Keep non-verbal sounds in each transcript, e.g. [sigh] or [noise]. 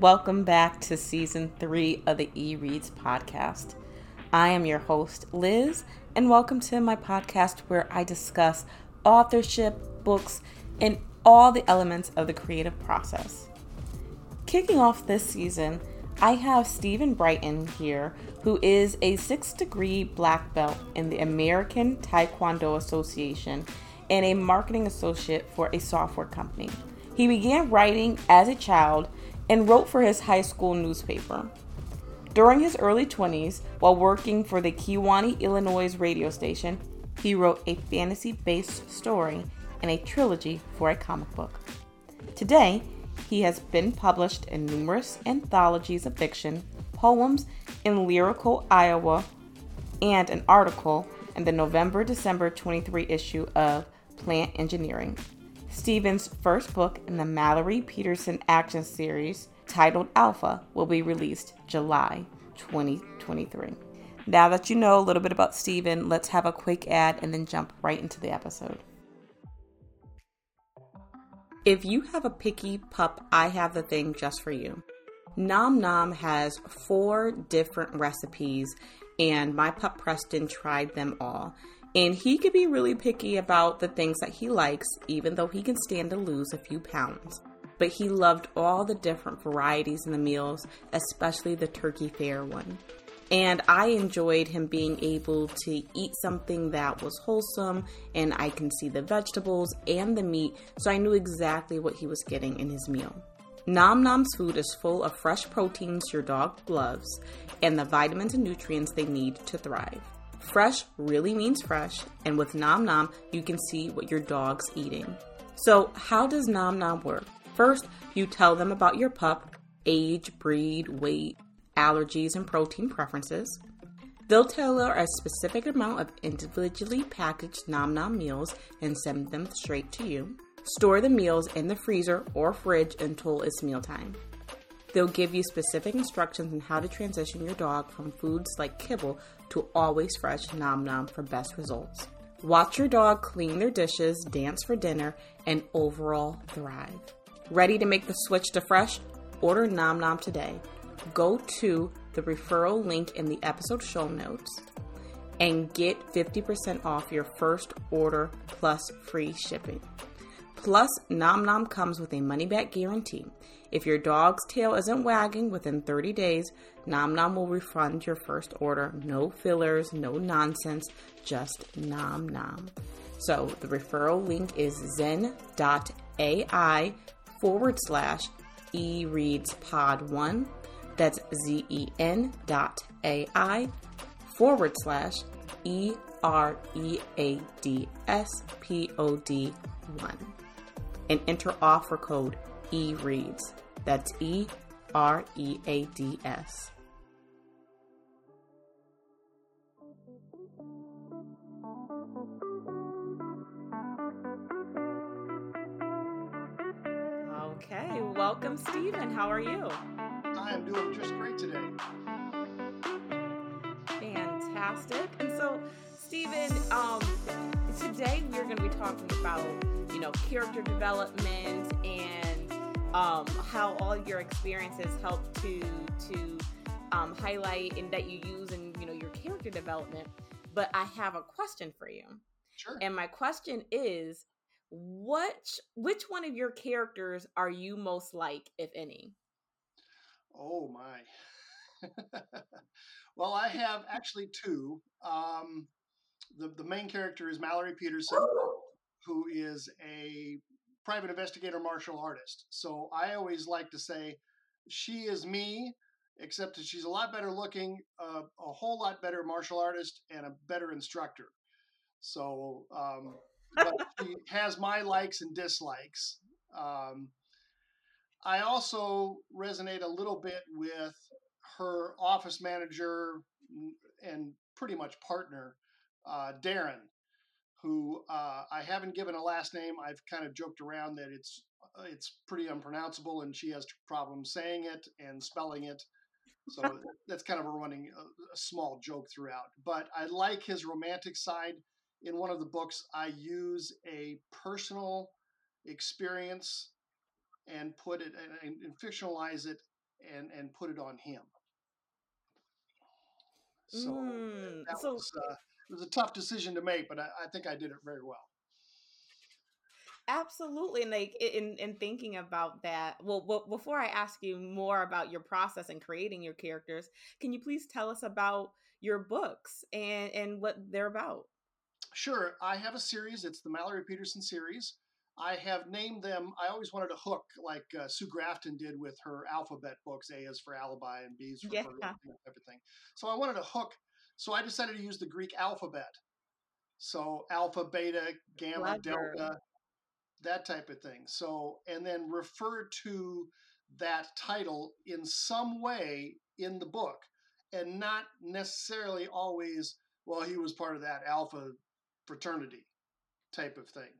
Welcome back to season three of the E Reads podcast. I am your host, Liz, and welcome to my podcast where I discuss authorship, books, and all the elements of the creative process. Kicking off this season, I have Stephen Brayton here, who is a six degree black belt in the American Taekwondo Association and a marketing associate for a software company. He began writing as a child and wrote for his high school newspaper. During his early 20s, while working for the Kewanee, Illinois radio station, he wrote a fantasy based story and a trilogy for a comic book. Today, he has been published in numerous anthologies of fiction, poems in Lyrical Iowa, and an article in the November December 23 issue of Plant Engineering. Stephen's first book in the Mallory Peterson action series, titled Alpha, will be released July 2023. Now that you know a little bit about Stephen, let's have a quick ad and then jump right into the episode. If you have a picky pup, I have the thing just for you. Nom Nom has four different recipes, and my pup Preston tried them all. And he could be really picky about the things that he likes, even though he can stand to lose a few pounds. But he loved all the different varieties in the meals, especially the turkey fare one. And I enjoyed him being able to eat something that was wholesome, and I can see the vegetables and the meat, so I knew exactly what he was getting in his meal. Nom Nom's food is full of fresh proteins your dog loves and the vitamins and nutrients they need to thrive. Fresh really means fresh, and with Nom Nom, you can see what your dog's eating. So, how does Nom Nom work? First, you tell them about your pup, age, breed, weight, allergies, and protein preferences. They'll tailor a specific amount of individually packaged Nom Nom meals and send them straight to you. Store the meals in the freezer or fridge until it's mealtime. They'll give you specific instructions on how to transition your dog from foods like kibble to always fresh Nom Nom for best results. Watch your dog clean their dishes, dance for dinner, and overall thrive. Ready to make the switch to fresh? Order Nom Nom today. Go to the referral link in the episode show notes and get 50% off your first order plus free shipping. Plus, Nom Nom comes with a money back guarantee. If your dog's tail isn't wagging within 30 days, Nom Nom will refund your first order. No fillers, no nonsense, just Nom Nom. So the referral link is zen.ai forward slash ereadspod1. That's zen dot ai forward slash e r e a d s p o d 1 and enter offer code ereads. That's E R E A D S. Okay, welcome, Stephen. How are you? I am doing just great today. Fantastic. And so, Stephen, um, today we're going to be talking about, you know, character development and um, how all your experiences help to to um, highlight and that you use in you know your character development. But I have a question for you. Sure. And my question is, which which one of your characters are you most like, if any? Oh my. [laughs] well, I have actually two. Um, the the main character is Mallory Peterson, who is a private investigator martial artist. So I always like to say she is me, except that she's a lot better looking, uh, a whole lot better martial artist, and a better instructor. So, um, but she has my likes and dislikes. Um, I also resonate a little bit with her office manager and pretty much partner, uh, Darren who uh, I haven't given a last name. I've kind of joked around that it's uh, it's pretty unpronounceable, and she has problems saying it and spelling it. So [laughs] that's kind of a running a, a small joke throughout. But I like his romantic side. In one of the books, I use a personal experience and put it and, and fictionalize it and and put it on him. So Mm, that so was uh, it was a tough decision to make, but I, I think I did it very well. absolutely, and like in in thinking about that. Well, well, before I ask you more about your process and creating your characters, can you please tell us about your books and and what they're about? Sure, I have a series. It's the Mallory Peterson series. I have named them. I always wanted a hook, like uh, Sue Grafton did with her alphabet books. A is for alibi, and B is for Yeah. Everything. So I wanted a hook. So I decided to use the Greek alphabet. So alpha, beta, gamma, delta, that type of thing. So and then refer to that title in some way in the book, and not necessarily always. Well, he was part of that alpha fraternity type of thing.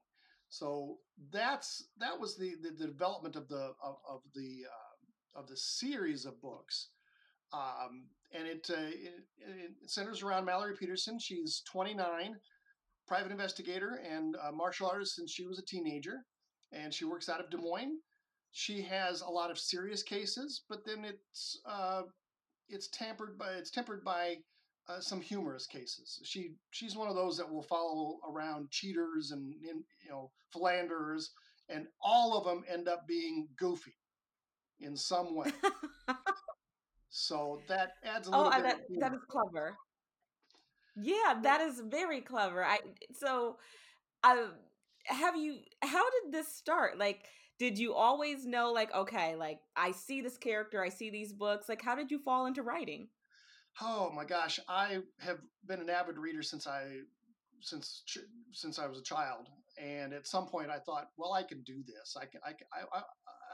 So that's that was the the, the development of the of, of the uh, of the series of books, um, and it, uh, it it centers around Mallory Peterson. She's 29, private investigator and martial artist since she was a teenager, and she works out of Des Moines. She has a lot of serious cases, but then it's uh, it's tampered by it's tempered by uh, some humorous cases. She she's one of those that will follow around cheaters and you know philanderers, and all of them end up being goofy in some way. So that adds a oh, little I, bit. that that is clever. Yeah, that is very clever. I so I have you how did this start? Like did you always know like okay, like I see this character, I see these books. Like how did you fall into writing? Oh my gosh, I have been an avid reader since I since since I was a child, and at some point I thought, well, I can do this. I can, I can, I, I,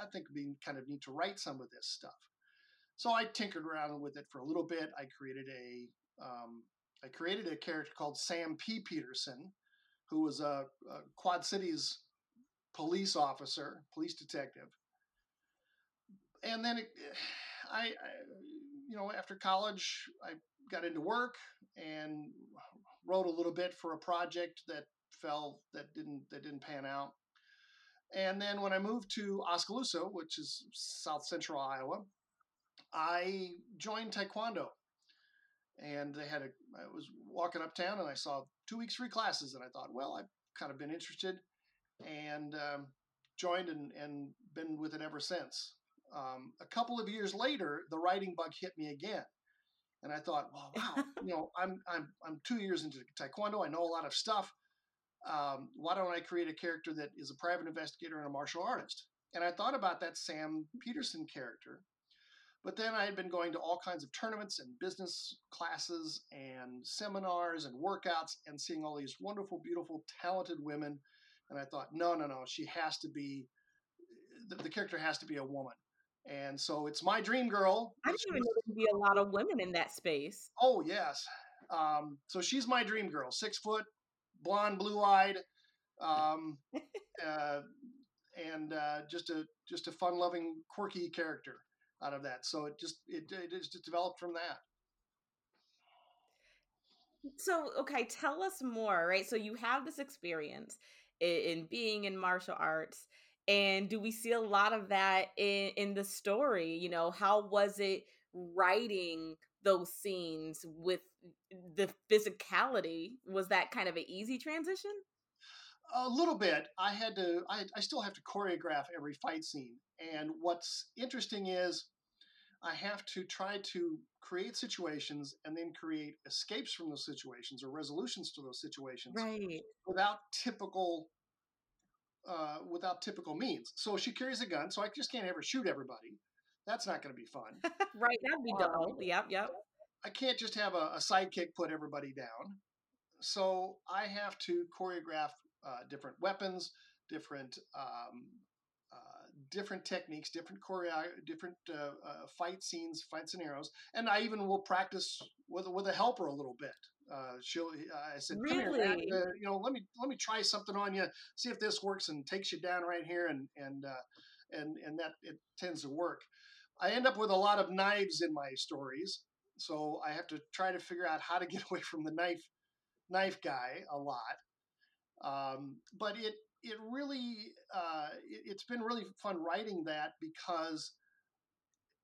I think it'd kind of need to write some of this stuff. So I tinkered around with it for a little bit. I created a um, I created a character called Sam P. Peterson, who was a, a Quad Cities police officer, police detective. And then it, [sighs] I, I, you know, after college, I got into work and wrote a little bit for a project that fell that didn't that didn't pan out. And then when I moved to Oskaloosa, which is South Central Iowa, I joined Taekwondo. And they had a, I was walking uptown and I saw two weeks free classes. And I thought, well, I've kind of been interested and um, joined and, and been with it ever since. Um, a couple of years later, the writing bug hit me again. And I thought, well, wow, [laughs] you know, I'm, I'm, I'm two years into Taekwondo. I know a lot of stuff. Um, why don't I create a character that is a private investigator and a martial artist? And I thought about that Sam Peterson character. But then I had been going to all kinds of tournaments and business classes and seminars and workouts and seeing all these wonderful, beautiful, talented women. And I thought, no, no, no, she has to be, the, the character has to be a woman. And so it's my dream girl. I didn't even know there would be a lot of women in that space. Oh, yes. Um, so she's my dream girl, six foot, blonde, blue eyed, um, [laughs] uh, and uh, just a just a fun loving, quirky character out of that. So it just it, it just developed from that. So, okay, tell us more, right? So you have this experience in, in being in martial arts, and do we see a lot of that in, in the story? You know, how was it writing those scenes with the physicality? Was that kind of an easy transition? A little bit. I had to. I, I still have to choreograph every fight scene. And what's interesting is, I have to try to create situations and then create escapes from those situations or resolutions to those situations Right. without typical uh, without typical means. So she carries a gun, so I just can't ever shoot everybody. That's not going to be fun. [laughs] right. That'd be Um. Yep. Yep. I can't just have a, a sidekick put everybody down. So I have to choreograph uh, different weapons, different um, uh, different techniques, different choreo, different uh, uh, fight scenes, fight scenarios, and I even will practice with with a helper a little bit. Uh, she'll. I said, "Come here, uh, you know, let me let me try something on you, see if this works, and takes you down right here, and and uh, and and that it tends to work. I end up with a lot of knives in my stories, so I have to try to figure out how to get [laughs] away from the knife knife guy a lot. Um, but it it really uh, it, it's been really fun writing that because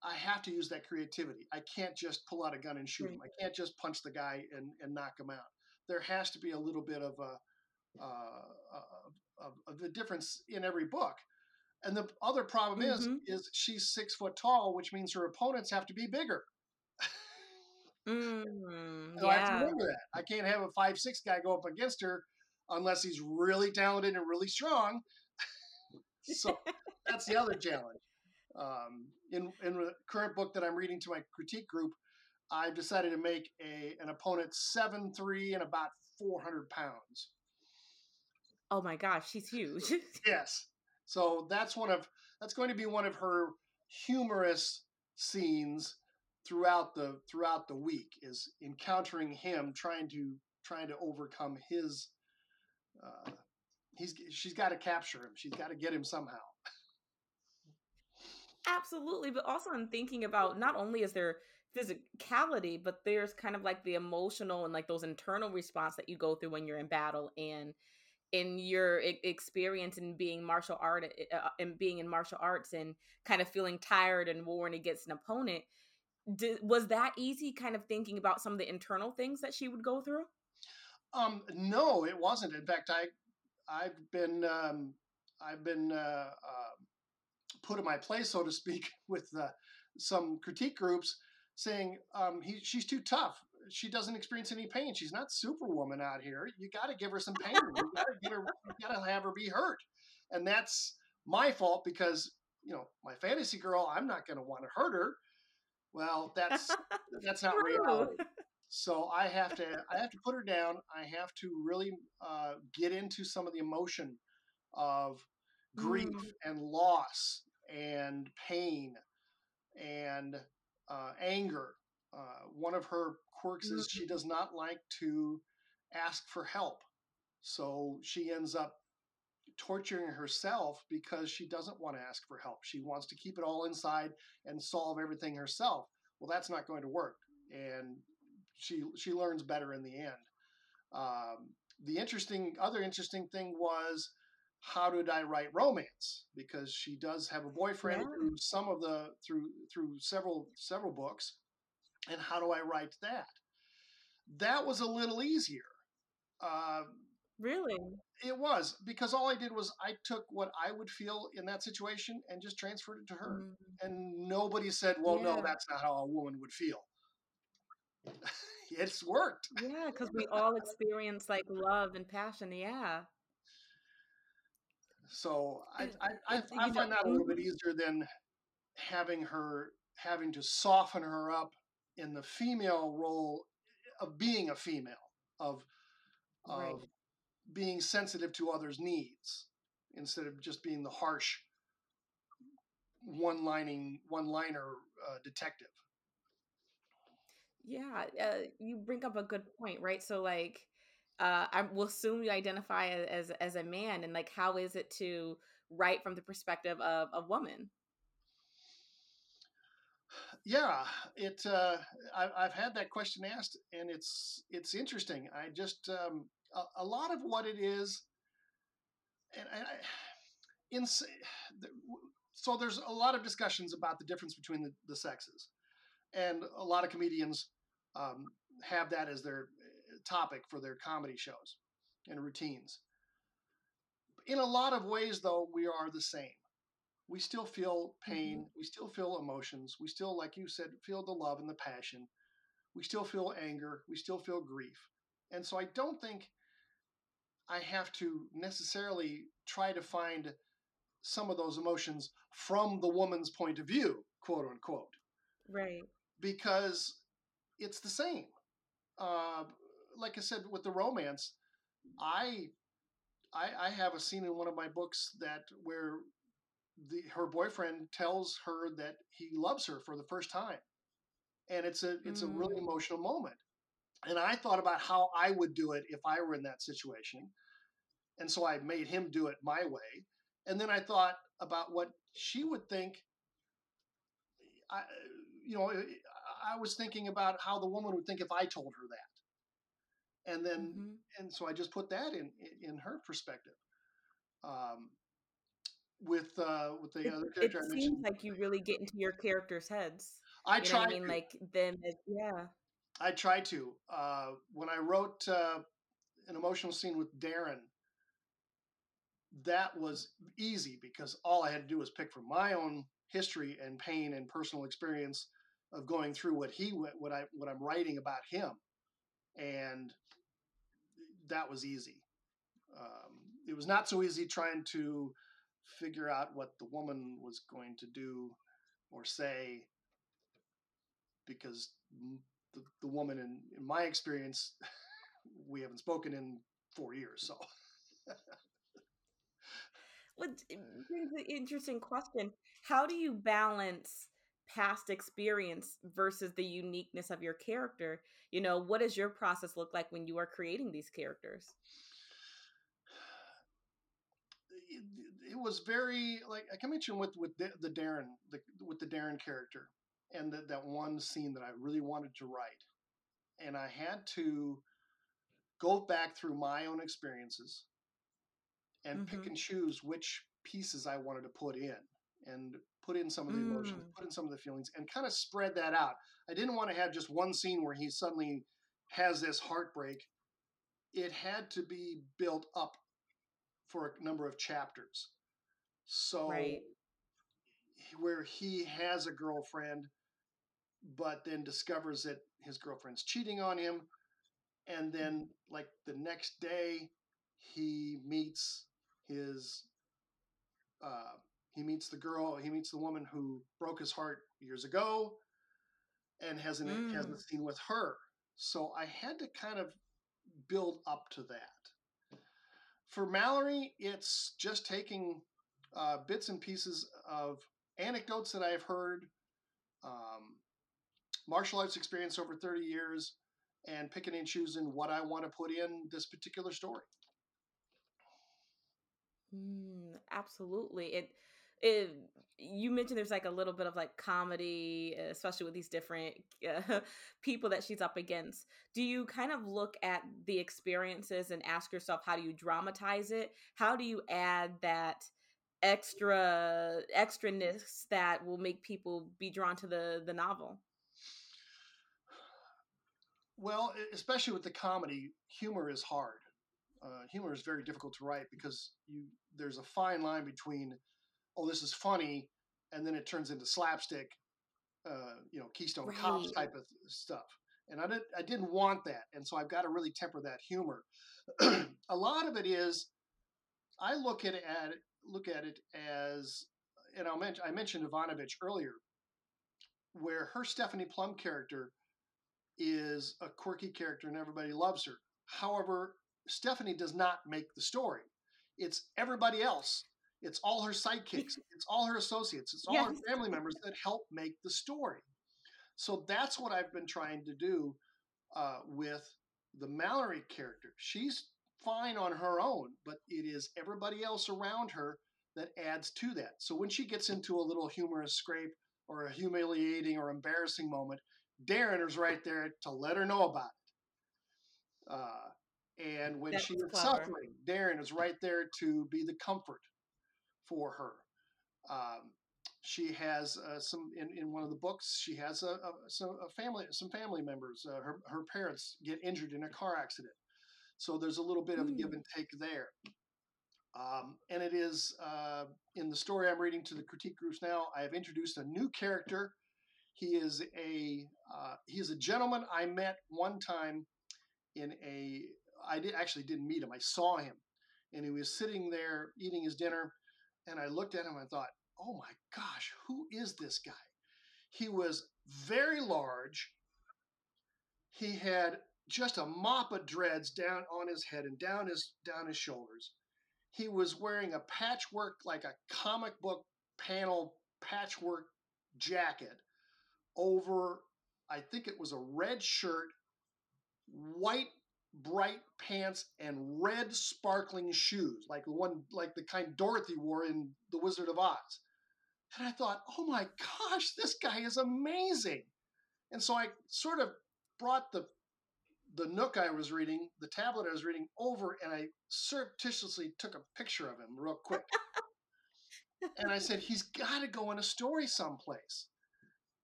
I have to use that creativity. I can't just pull out a gun and shoot Right. him. I can't just punch the guy and, and knock him out. There has to be a little bit of a, uh, of, of a difference in every book. And the other problem is, Mhm. is she's six foot tall, which means her opponents have to be bigger. Mm, [laughs] So I have to remember that. I can't have a five six guy go up against her unless he's really talented and really strong. [laughs] so that's the other challenge. Um, in in the current book that I'm reading to my critique group, I've decided to make a an opponent seven three and about four hundred pounds. Oh my gosh, she's huge. [laughs] Yes. So that's one of that's going to be one of her humorous scenes throughout the throughout the week is encountering him trying to trying to overcome his uh he's she's got to capture him. She's got to get him somehow. Absolutely, but also I'm thinking about not only is there physicality, but there's kind of like the emotional and like those internal response that you go through when you're in battle and in your experience in being martial art uh, and being in martial arts and kind of feeling tired and worn against an opponent. Did, was that easy kind of thinking about some of the internal things that she would go through? Um no, it wasn't. In fact, I I've been um I've been uh, uh put in my place, so to speak, [laughs] with uh, some critique groups saying um, he, she's too tough. She doesn't experience any pain. She's not Superwoman out here. You got to give her some pain. You got to get her. You got to have her be hurt, and that's my fault because you know my fantasy girl. I'm not going to want to hurt her. Well, that's [laughs] that's not reality. [laughs] So I have to I have to put her down. I have to really uh, get into some of the emotion of grief Mm. and loss and pain and uh, anger. Uh, one of her quirks is she does not like to ask for help. So she ends up torturing herself because she doesn't want to ask for help. She wants to keep it all inside and solve everything herself. Well, that's not going to work. And she she learns better in the end. Um, the interesting other interesting thing was how did I write romance? Because she does have a boyfriend Yeah. through some of the through through several several books, and how do I write that? That was a little easier. Uh, Really? it was because all I did was I took what I would feel in that situation and just transferred it to her, Mm. and nobody said, "Well, no, that's not how a woman would feel." [laughs] it's worked. Yeah, because we all experience like love and passion. Yeah. So I I, I, I find that a little bit Mhm. easier than having her having to soften her up in the female role of being a female of of Right. being sensitive to others' needs instead of just being the harsh one lining one liner uh, detective. Yeah, uh, you bring up a good point, right? So, like, uh, I will assume you identify as as a man, and like, how is it to write from the perspective of a woman? Yeah, it. Uh, I, I've had that question asked, and it's it's interesting. I just um, a, a lot of what it is, and, I, in so there's a lot of discussions about the difference between the, the sexes, and a lot of comedians um, have that as their topic for their comedy shows and routines. In a lot of ways, though, we are the same. We still feel pain. We still feel emotions. We still like you said feel the love and the passion. We still feel anger. We still feel grief. And so i don't think i have to necessarily try to find some of those emotions from the woman's point of view quote unquote. Right. because it's the same. Uh, like i said with the romance I, I i have a scene in one of my books that where the her boyfriend tells her that he loves her for the first time. And it's a it's a really Mm. emotional moment. And i thought about how i would do it if i were in that situation. And so i made him do it my way. And then i thought about what she would think. I you know i was thinking about how the woman would think if i told her that and then Mhm. and so I just put that in in her perspective. Um, with uh, with the it, other character it seems like you really get into your characters' heads. I You know I mean? to. Like then, it, yeah. I tried to. Uh, when I wrote uh, an emotional scene with Darren, that was easy because all I had to do was pick from my own history and pain and personal experience of going through what he went, what I what I'm writing about him, and that was easy. Um, it was not so easy trying to figure out what the woman was going to do or say because the, the woman in, in my experience [laughs] we haven't spoken in four years so What brings an interesting question. How do you balance past experience versus the uniqueness of your character? You know, what does your process look like when you are creating these characters? it, it was very like I can mention with with the, the Darren the, with the Darren character and the, that one scene that I really wanted to write, and I had to go back through my own experiences and pick Mhm. and choose which pieces I wanted to put in and put in some of the emotions, Mm. put in some of the feelings, and kind of spread that out. I didn't want to have just one scene where he suddenly has this heartbreak. It had to be built up for a number of chapters. So Right. where he has a girlfriend, but then discovers that his girlfriend's cheating on him, and then like the next day he meets his uh, he meets the girl he meets the woman who broke his heart years ago and has an has a Mm. scene with her so i had to kind of build up to that for mallory it's just taking uh, bits and pieces of anecdotes that i've heard um, martial arts experience over 30 years and picking and choosing what i want to put in this particular story Mm, absolutely. It it you mentioned there's like a little bit of like comedy, especially with these different uh, [laughs] people that she's up against. Do you kind of look at the experiences and ask yourself how do you dramatize it? How do you add that extra extraness that will make people be drawn to the the novel? Well, especially with the comedy, humor is hard. Uh, humor is very difficult to write because you there's a fine line between, oh, this is funny, and then it turns into slapstick, uh, you know, Keystone Cops type of stuff. And I didn't I didn't want that, and so I've got to really temper that humor. [clears throat] a lot of it is, I look at it at it, look at it as, and I'll mention I mentioned Evanovich earlier, where her Stephanie Plum character is a quirky character and everybody loves her. However, Stephanie does not make the story. It's everybody else. It's all her sidekicks. [laughs] It's all her associates. It's all her family members that help make the story. So that's what I've been trying to do uh, with the Mallory character. She's fine on her own, but it is everybody else around her that adds to that. So when she gets into a little humorous scrape or a humiliating or embarrassing moment, Darren is right there to let her know about it. Uh, and when That's she is clever. suffering, Darren is right there to be the comfort for her. Um, she has uh, some in, in one of the books. She has a, a some a family some family members. Uh, her her parents get injured in a car accident, so there's a little bit of a give Mm. and take there. Um, and it is uh, in the story I'm reading to the critique groups now. I have introduced a new character. He is a uh, he is a gentleman I met one time in a I did actually didn't meet him. I saw him, and he was sitting there eating his dinner, and I looked at him and thought, "Oh my gosh, who is this guy?" He was very large. He had just a mop of dreads down on his head and down his down his shoulders. He was wearing a patchwork like a comic book panel patchwork jacket over I think it was a red shirt, white bright pants and red sparkling shoes, like the one like the kind Dorothy wore in The Wizard of Oz. And I thought, "Oh my gosh, this guy is amazing." And so I sort of brought the the nook I was reading, the tablet I was reading over and I surreptitiously took a picture of him real quick. [laughs] and I said, he's got to go in a story someplace.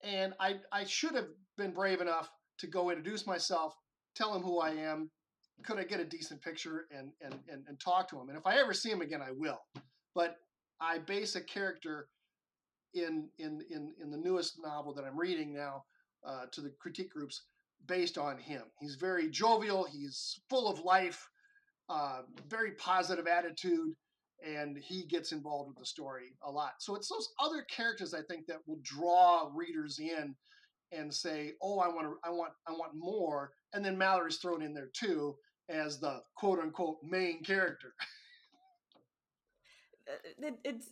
And I, I should have been brave enough to go introduce myself, tell him who I am. Could I get a decent picture and, and, and, and talk to him? And if I ever see him again, I will. But I base a character in, in, in, in the newest novel that I'm reading now uh, to the critique groups based on him. He's very jovial, he's full of life, uh, very positive attitude and he gets involved with the story a lot. So it's those other characters I think that will draw readers in and say, "Oh, I want to, I want, I want more," and then Mallory's thrown in there too as the quote unquote main character. [laughs] Uh, it, it's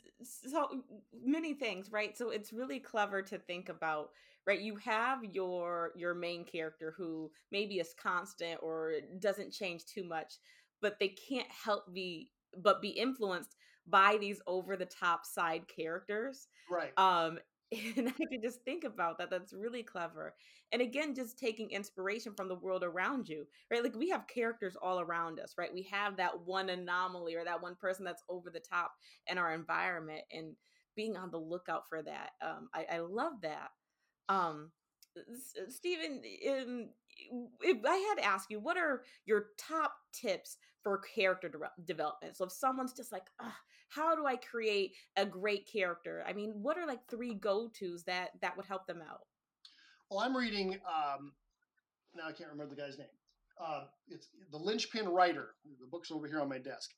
so many things right so it's really clever to think about right you have your your main character who maybe is constant or doesn't change too much but they can't help be but be influenced by these over the top side characters. Right. Um and [laughs] I could just think about that. That's really clever. And again, just taking inspiration from the world around you, right? Like we have characters all around us, right? We have that one anomaly or that one person that's over the top in our environment and being on the lookout for that. Um, I, I love that. Um, Stephen, in, if I had to ask you, what are your top tips for character de- development? So if someone's just like, how do I create a great character? I mean, what are like three go tos that that would help them out? Well, I'm reading. Um, now I can't remember the guy's name. Uh, it's the Linchpin Writer. The book's over here on my desk,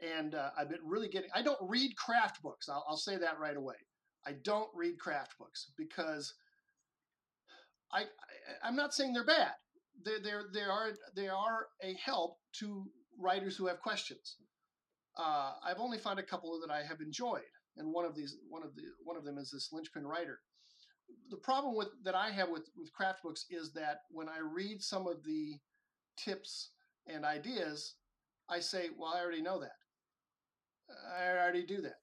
and uh, I've been really getting. I don't read craft books. I'll, I'll say that right away. I don't read craft books because I, I am not saying they're bad. They they they are they are a help to writers who have questions. Uh, I've only found a couple that I have enjoyed, and one of these one of the one of them is this linchpin writer. The problem with that I have with with craft books is that when I read some of the tips and ideas, I say, well, I already know that. I already do that.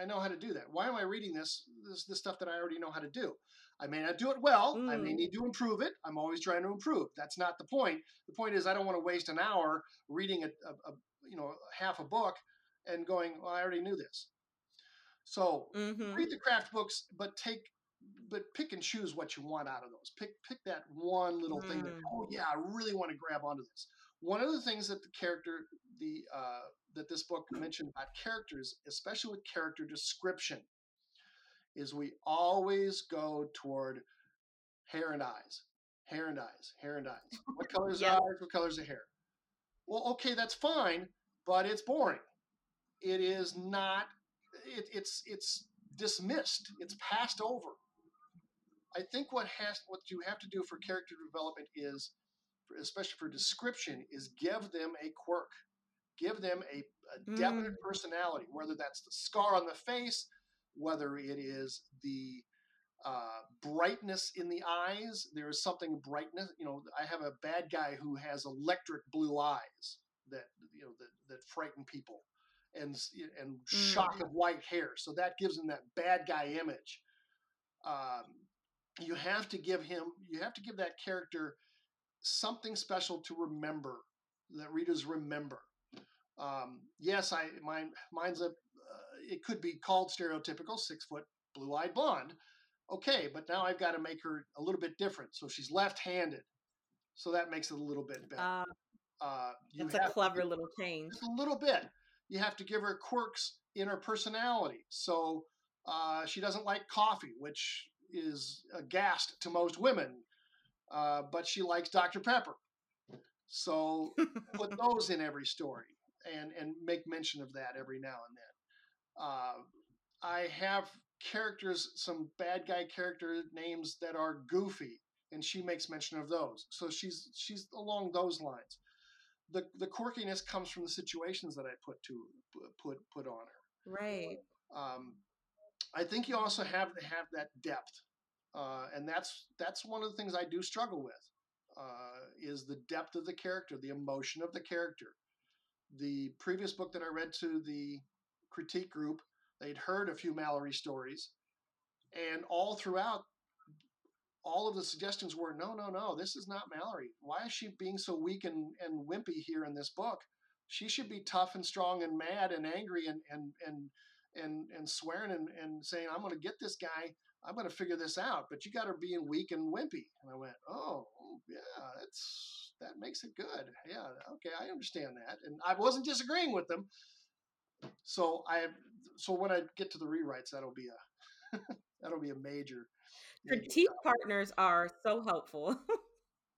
I know how to do that. Why am I reading this? This the stuff that I already know how to do. I may not do it well. Mm. I may mm. need to improve it. I'm always trying to improve. That's not the point. The point is I don't want to waste an hour reading a, a, a you know half a book and going, well, I already knew this. So mm-hmm. read the craft books, but take but pick and choose what you want out of those. Pick pick that one little mm. thing that mm. oh yeah, I really want to grab onto this. One of the things that the character the uh, that this book mentioned about characters, especially with character description, is we always go toward hair and eyes, hair and eyes, hair and eyes. [laughs] What colors yeah. are eyes? What colors are hair? Well, okay, that's fine, but it's boring. It is not. It, it's it's dismissed. It's passed over. I think what has what you have to do for character development is, especially for description, is give them a quirk, give them a, a definite mm. personality. Whether that's the scar on the face, whether it is the uh, brightness in the eyes. There is something brightness. You know, I have a bad guy who has electric blue eyes that you know that, that frighten people, and and shock mm. of white hair. So that gives him that bad guy image. Um, you have to give him. You have to give that character something special to remember that readers remember. Um, yes, I my mine's a it could be called stereotypical six foot blue eyed blonde. Okay, but now I've got to make her a little bit different. So she's left handed. So that makes it a little bit better. Uh, uh, that's a clever little change. a little bit. You have to give her quirks in her personality. So uh, she doesn't like coffee, which is a ghast to most women, uh, but she likes Dr. Pepper. So put [laughs] those in every story and, and make mention of that every now and then. Uh, I have characters, some bad guy character names that are goofy, and she makes mention of those. So she's she's along those lines. The the quirkiness comes from the situations that I put to put put on her. Right. Um, I think you also have to have that depth, uh, and that's that's one of the things I do struggle with. Uh, is the depth of the character, the emotion of the character. The previous book that I read to the critique group. They'd heard a few Mallory stories, and all throughout, all of the suggestions were, no, no, no, this is not Mallory. Why is she being so weak and, and wimpy here in this book? She should be tough and strong and mad and angry and and and and and swearing and, and saying i'm going to get this guy i'm going to figure this out but you got her being weak and wimpy and i went oh yeah that's that makes it good yeah okay i understand that and i wasn't disagreeing with them so i so when i get to the rewrites that'll be a [laughs] that'll be a major critique partners are so helpful [laughs]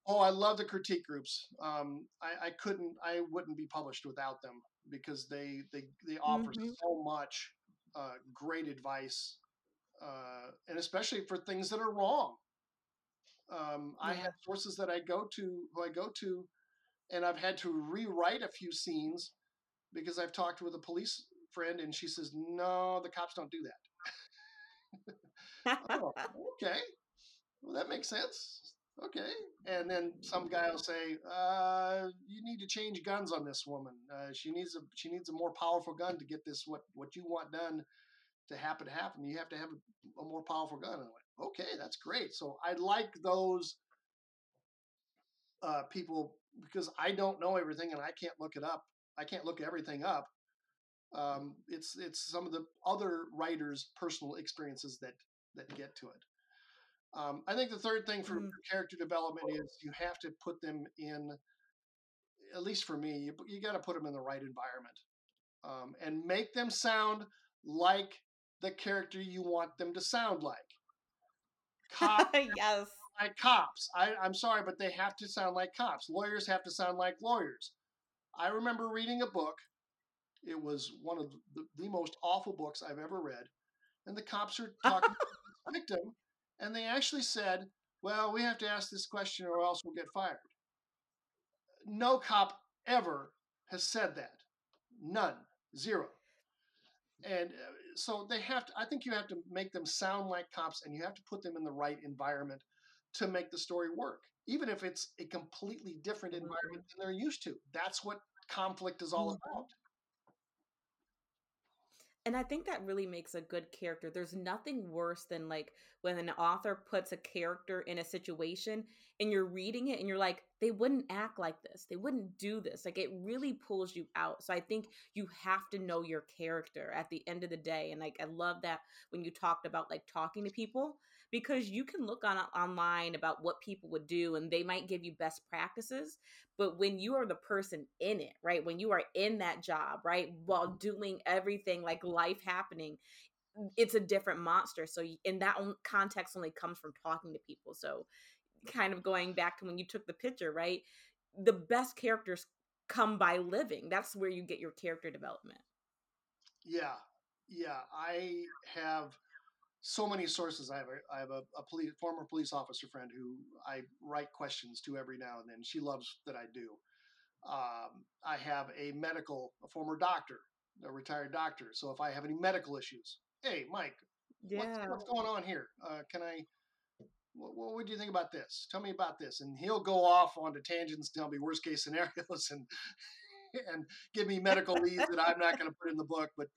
Oh, I love the critique groups. Um, I, I, couldn't, I wouldn't be published without them because they they they offer mm-hmm. so much uh, great advice, uh, and especially for things that are wrong. Um, yeah. I have sources that I go to, who I go to, and I've had to rewrite a few scenes because I've talked with a police friend, and she says, "No, the cops don't do that." oh, [laughs] okay, well that makes sense okay. And then some guy will say, uh, "You need to change guns on this woman. Uh, she needs a she needs a more powerful gun to get this what what you want done to happen to happen. You have to have a, a more powerful gun." And I went, "Okay, that's great." So I like those uh, people because I don't know everything and I can't look it up. I can't look everything up. Um, it's it's some of the other writers' personal experiences that that get to it. Um, I think the third thing for mm. character development is you have to put them in, at least for me, you, you got to put them in the right environment um, and make them sound like the character you want them to sound like. Cops, [laughs] yes. Like cops. I, I'm sorry, but they have to sound like cops. Lawyers have to sound like lawyers. I remember reading a book. It was one of the, the most awful books I've ever read. And the cops are [laughs] talking to the victim and they actually said, well, we have to ask this question or else we'll get fired. No cop ever has said that. None. Zero. And uh, so they have to, I think you have to make them sound like cops and you have to put them in the right environment to make the story work, even if it's a completely different mm-hmm. environment than they're used to. That's what conflict is all mm-hmm. about and I think that really makes a good character. There's nothing worse than like when an author puts a character in a situation and you're reading it and you're like, they wouldn't act like this. They wouldn't do this. Like it really pulls you out. So I think you have to know your character at the end of the day. And like I love that when you talked about like talking to people because you can look on online about what people would do and they might give you best practices but when you are the person in it right when you are in that job right while mm-hmm. doing everything like life happening mm, it's a different monster so in that context only comes from talking to people so kind of going back to when you took the picture right the best characters come by living that's where you get your character development. Yeah yeah i have so many sources. I have a I have a, a police, former police officer friend who I write questions to every now and then. She loves that I do. Um, I have a medical, a former doctor, a retired doctor. So if I have any medical issues, hey Mike, yeah. what's, what's going on here? Uh, can I? What, what would you think about this? Tell me about this, and he'll go off onto tangents, and tell me worst case scenarios, [laughs] and and give me medical leads that I'm not going to put in the book. But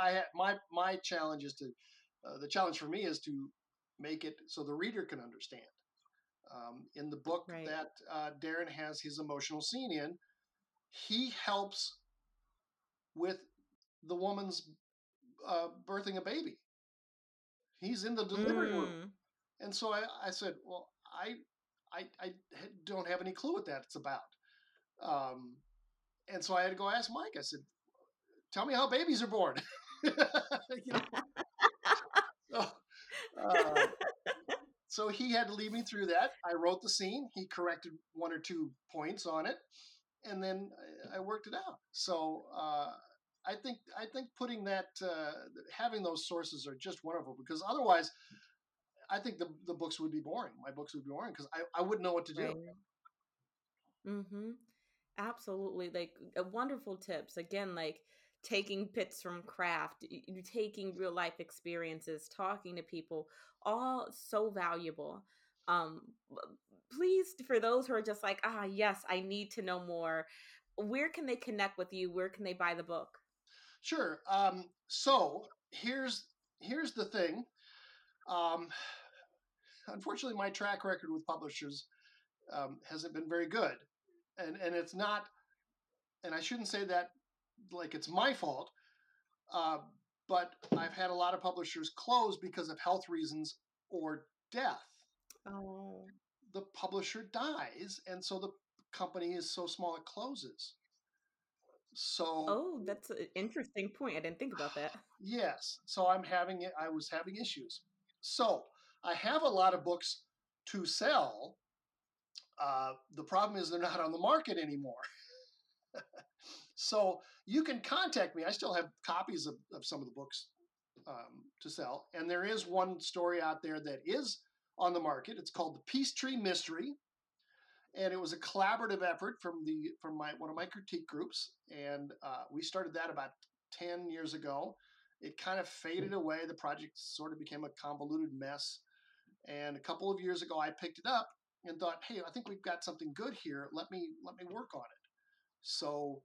I my my challenge is to uh, the challenge for me is to make it so the reader can understand. Um, in the book right. that uh, Darren has his emotional scene in, he helps with the woman's uh, birthing a baby. He's in the delivery mm. room, and so I, I said, "Well, I, I, I don't have any clue what that's about." Um, and so I had to go ask Mike. I said, "Tell me how babies are born." [laughs] you know, [laughs] uh, [laughs] so he had to lead me through that. I wrote the scene. He corrected one or two points on it, and then I, worked it out. So uh, I think I think putting that uh, having those sources are just wonderful because otherwise, I think the the books would be boring. My books would be boring because I, I wouldn't know what to do. Right. Mm-hmm. Absolutely, like uh, wonderful tips. Again, like taking bits from craft, taking real life experiences, talking to people, all so valuable. Um, please, for those who are just like, ah, yes, I need to know more, where can they connect with you? Where can they buy the book? Sure. Um, so here's here's the thing. Um, [sighs] unfortunately, my track record with publishers um, hasn't been very good, and and it's not. And I shouldn't say that like it's my fault. Uh, but I've had a lot of publishers close because of health reasons or death. Oh. The publisher dies, and so the company is so small it closes. So Oh, that's an interesting point. I didn't think about that. [sighs] yes, so I'm having it. I was having issues. So I have a lot of books to sell. Uh, the problem is they're not on the market anymore. [laughs] [laughs] so you can contact me. I still have copies of, of some of the books um, to sell, and there is one story out there that is on the market. It's called the Peace Tree Mystery, and it was a collaborative effort from the from my one of my critique groups, and uh, we started that about ten years ago. It kind of faded away. The project sort of became a convoluted mess, and a couple of years ago, I picked it up and thought, "Hey, I think we've got something good here. Let me let me work on it." So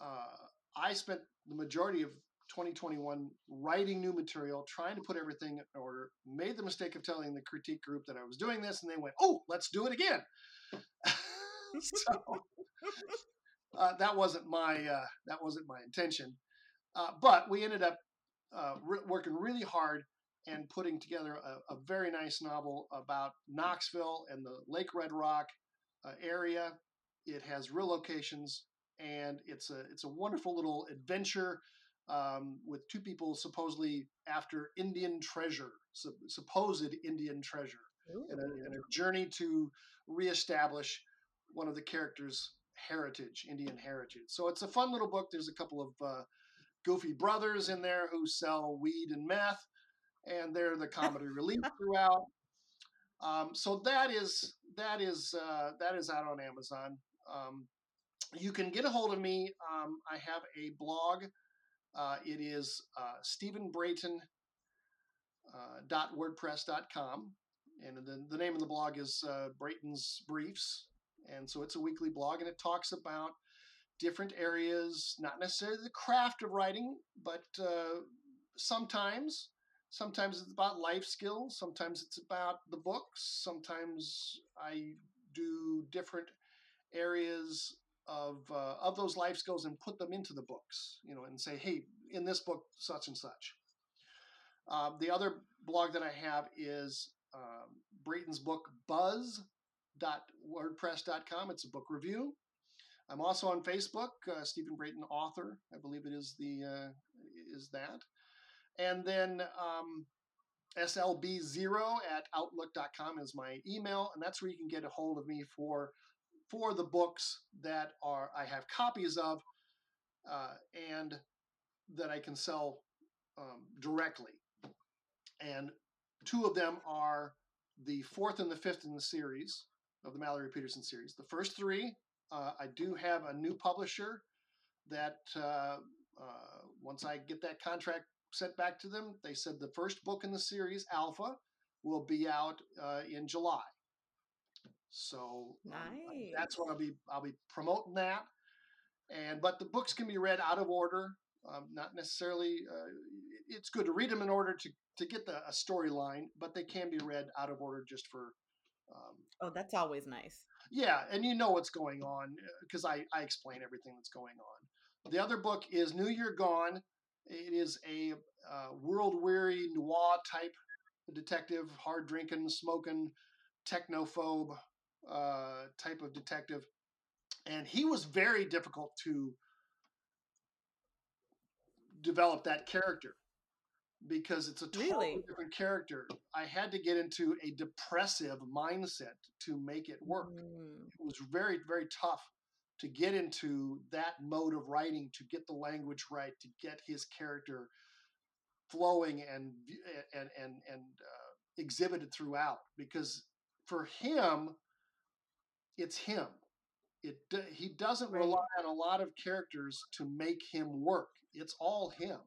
uh, I spent the majority of 2021 writing new material, trying to put everything in order. Made the mistake of telling the critique group that I was doing this, and they went, "Oh, let's do it again." [laughs] so uh, that wasn't my uh, that wasn't my intention, uh, but we ended up uh, re- working really hard and putting together a, a, very nice novel about Knoxville and the Lake Red Rock uh, area. It has real locations, and it's a it's a wonderful little adventure um, with two people supposedly after Indian treasure, su- supposed Indian treasure, and a, and a journey to reestablish one of the characters' heritage, Indian heritage. So it's a fun little book. There's a couple of uh, goofy brothers in there who sell weed and meth, and they're the comedy relief [laughs] throughout. Um, so that is that is uh, that is out on Amazon. Um, you can get a hold of me. Um, I have a blog. Uh, it is uh, Stephen Brayton uh, and the, the name of the blog is uh, Brayton's Briefs. And so it's a weekly blog and it talks about different areas, not necessarily the craft of writing, but uh, sometimes. Sometimes it's about life skills. Sometimes it's about the books. Sometimes I do different areas of uh, of those life skills and put them into the books. You know, and say, hey, in this book, such and such. Uh, the other blog that I have is um, Brayton's book, buzz.wordpress.com. It's a book review. I'm also on Facebook, uh, Stephen Brayton author. I believe it is the uh, is that. And then um, slb0 at outlook.com is my email, and that's where you can get a hold of me for for the books that are I have copies of uh, and that I can sell um, directly. And two of them are the fourth and the fifth in the series of the Mallory Petersen series. The first three, uh, I do have a new publisher that uh, uh, once I get that contract sent back to them, they said the first book in the series, Alpha, will be out uh, in July. So nice. um, that's when I'll be I'll be promoting that. And but the books can be read out of order, um, not necessarily. Uh, it's good to read them in order to to get the a storyline, but they can be read out of order just for. Um, oh, that's always nice. Yeah, and you know what's going on because I I explain everything that's going on. The other book is New Year Gone. It is a uh, world weary noir type detective, hard drinking, smoking, technophobe uh, type of detective, and he was very difficult to develop that character because it's a totally really? different character. I had to get into a depressive mindset to make it work. Mm. It was very, very tough to get into that mode of writing, to get the language right, to get his character flowing and and and and uh, exhibited throughout. Because for him, it's him. It he doesn't right. rely on a lot of characters to make him work. It's all him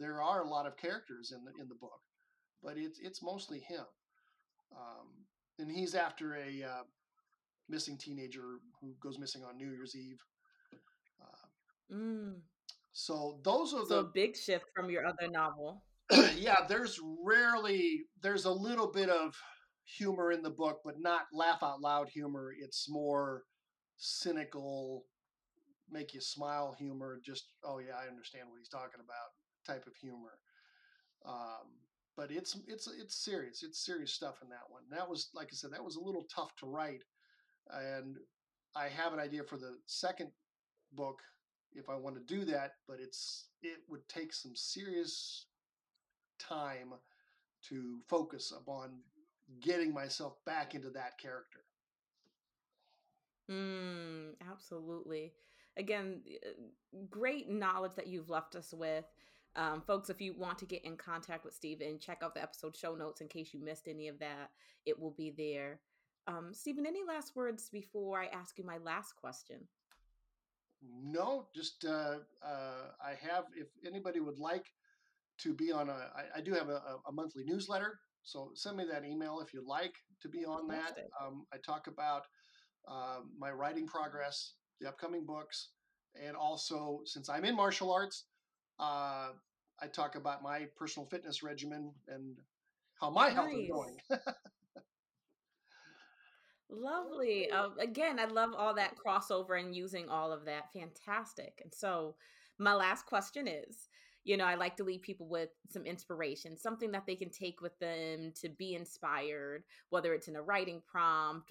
there are a lot of characters in the in the book, but it's it's mostly him. Um, and he's after a uh, missing teenager who goes missing on New Year's Eve. Uh, mm. So those are so the a big shift from your other novel. [clears throat] yeah, there's rarely there's a little bit of humor in the book, but not laugh out loud humor. It's more cynical, make you smile humor. Just oh yeah, I understand what he's talking about type of humor. Um, but it's it's it's serious. It's serious stuff in that one. That was like I said, that was a little tough to write, and I have an idea for the second book if I want to do that, but it's it would take some serious time to focus upon getting myself back into that character. Mm, absolutely. Again, uh, great knowledge that you've left us with. Um, folks, if you want to get in contact with Stephen, check out the episode show notes in case you missed any of that. It will be there. Um, Stephen, any last words before I ask you my last question? No, just uh, uh, I have. If anybody would like to be on a, I, I do have a, a, monthly newsletter. So send me that email if you'd like to be on that. Um, I talk about uh, my writing progress, the upcoming books, and also since I'm in martial arts, uh, I talk about my personal fitness regimen and how my nice. health is going. Lovely. Uh, [laughs] again, I love all that crossover and using all of that. Fantastic. And so, my last question is you know, I like to leave people with some inspiration, something that they can take with them to be inspired, whether it's in a writing prompt,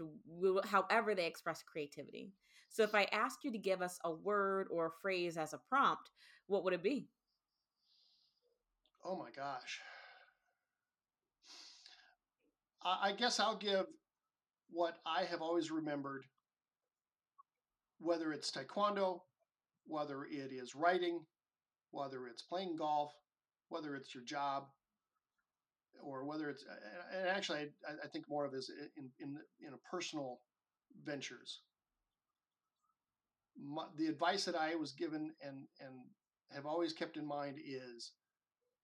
however they express creativity. So, if I ask you to give us a word or a phrase as a prompt, what would it be? Oh my gosh. I guess I'll give what I have always remembered, whether it's taekwondo, whether it is writing, whether it's playing golf, whether it's your job, or whether it's, and actually, I, I think more of this in, in, in a personal ventures. My, the advice that I was given and, and have always kept in mind is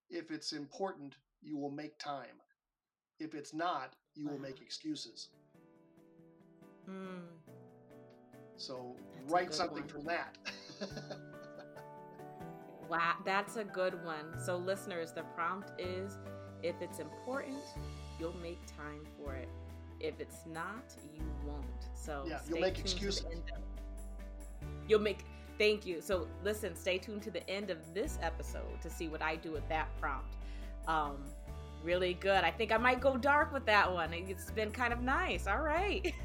if it's important, you will make time. If it's not, you will make excuses. Mm. So That's write something one. from that. [laughs] wow, that's a good one. So, listeners, the prompt is if it's important, you'll make time for it. If it's not, you won't. So, yeah, you'll make excuses. You'll make Thank you. So, listen, stay tuned to the end of this episode to see what I do with that prompt. Um, really good. I think I might go dark with that one. It's been kind of nice. All right. [laughs]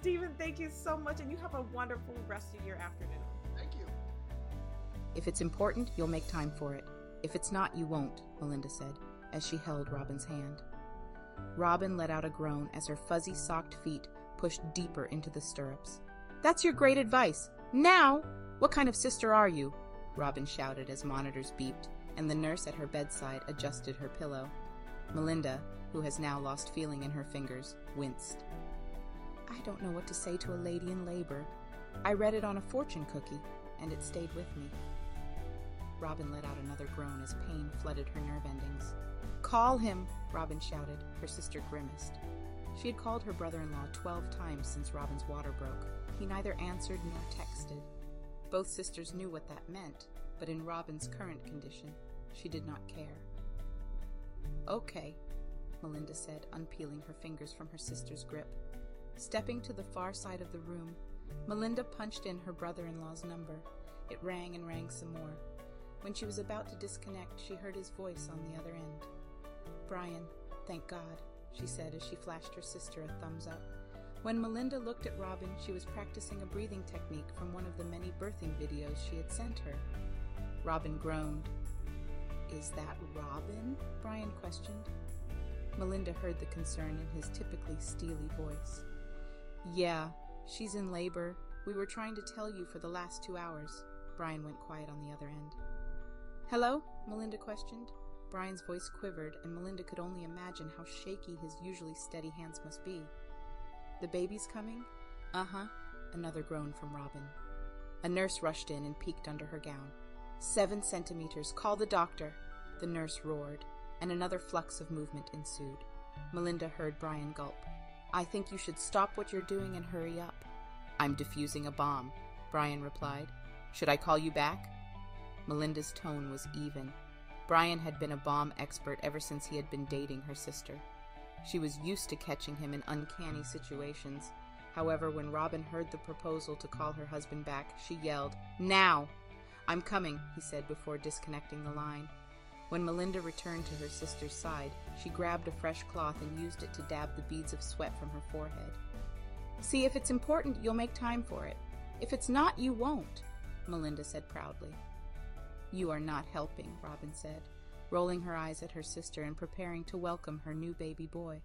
Stephen, thank you so much, and you have a wonderful rest of your afternoon. If it's important, you'll make time for it. If it's not, you won't, Melinda said, as she held Robin's hand. Robin let out a groan as her fuzzy socked feet pushed deeper into the stirrups. That's your great advice. Now! What kind of sister are you? Robin shouted as monitors beeped, and the nurse at her bedside adjusted her pillow. Melinda, who has now lost feeling in her fingers, winced. I don't know what to say to a lady in labor. I read it on a fortune cookie, and it stayed with me. Robin let out another groan as pain flooded her nerve endings. Call him, Robin shouted. Her sister grimaced. She had called her brother in law twelve times since Robin's water broke. He neither answered nor texted. Both sisters knew what that meant, but in Robin's current condition, she did not care. Okay, Melinda said, unpeeling her fingers from her sister's grip. Stepping to the far side of the room, Melinda punched in her brother in law's number. It rang and rang some more. When she was about to disconnect, she heard his voice on the other end. Brian, thank God, she said as she flashed her sister a thumbs up. When Melinda looked at Robin, she was practicing a breathing technique from one of the many birthing videos she had sent her. Robin groaned. Is that Robin? Brian questioned. Melinda heard the concern in his typically steely voice. Yeah, she's in labor. We were trying to tell you for the last two hours. Brian went quiet on the other end. Hello? Melinda questioned. Brian's voice quivered, and Melinda could only imagine how shaky his usually steady hands must be. The baby's coming? Uh huh, another groan from Robin. A nurse rushed in and peeked under her gown. Seven centimeters, call the doctor! The nurse roared, and another flux of movement ensued. Melinda heard Brian gulp. I think you should stop what you're doing and hurry up. I'm defusing a bomb, Brian replied. Should I call you back? Melinda's tone was even. Brian had been a bomb expert ever since he had been dating her sister. She was used to catching him in uncanny situations. However, when Robin heard the proposal to call her husband back, she yelled, Now! I'm coming, he said before disconnecting the line. When Melinda returned to her sister's side, she grabbed a fresh cloth and used it to dab the beads of sweat from her forehead. See, if it's important, you'll make time for it. If it's not, you won't, Melinda said proudly. You are not helping, Robin said, rolling her eyes at her sister and preparing to welcome her new baby boy.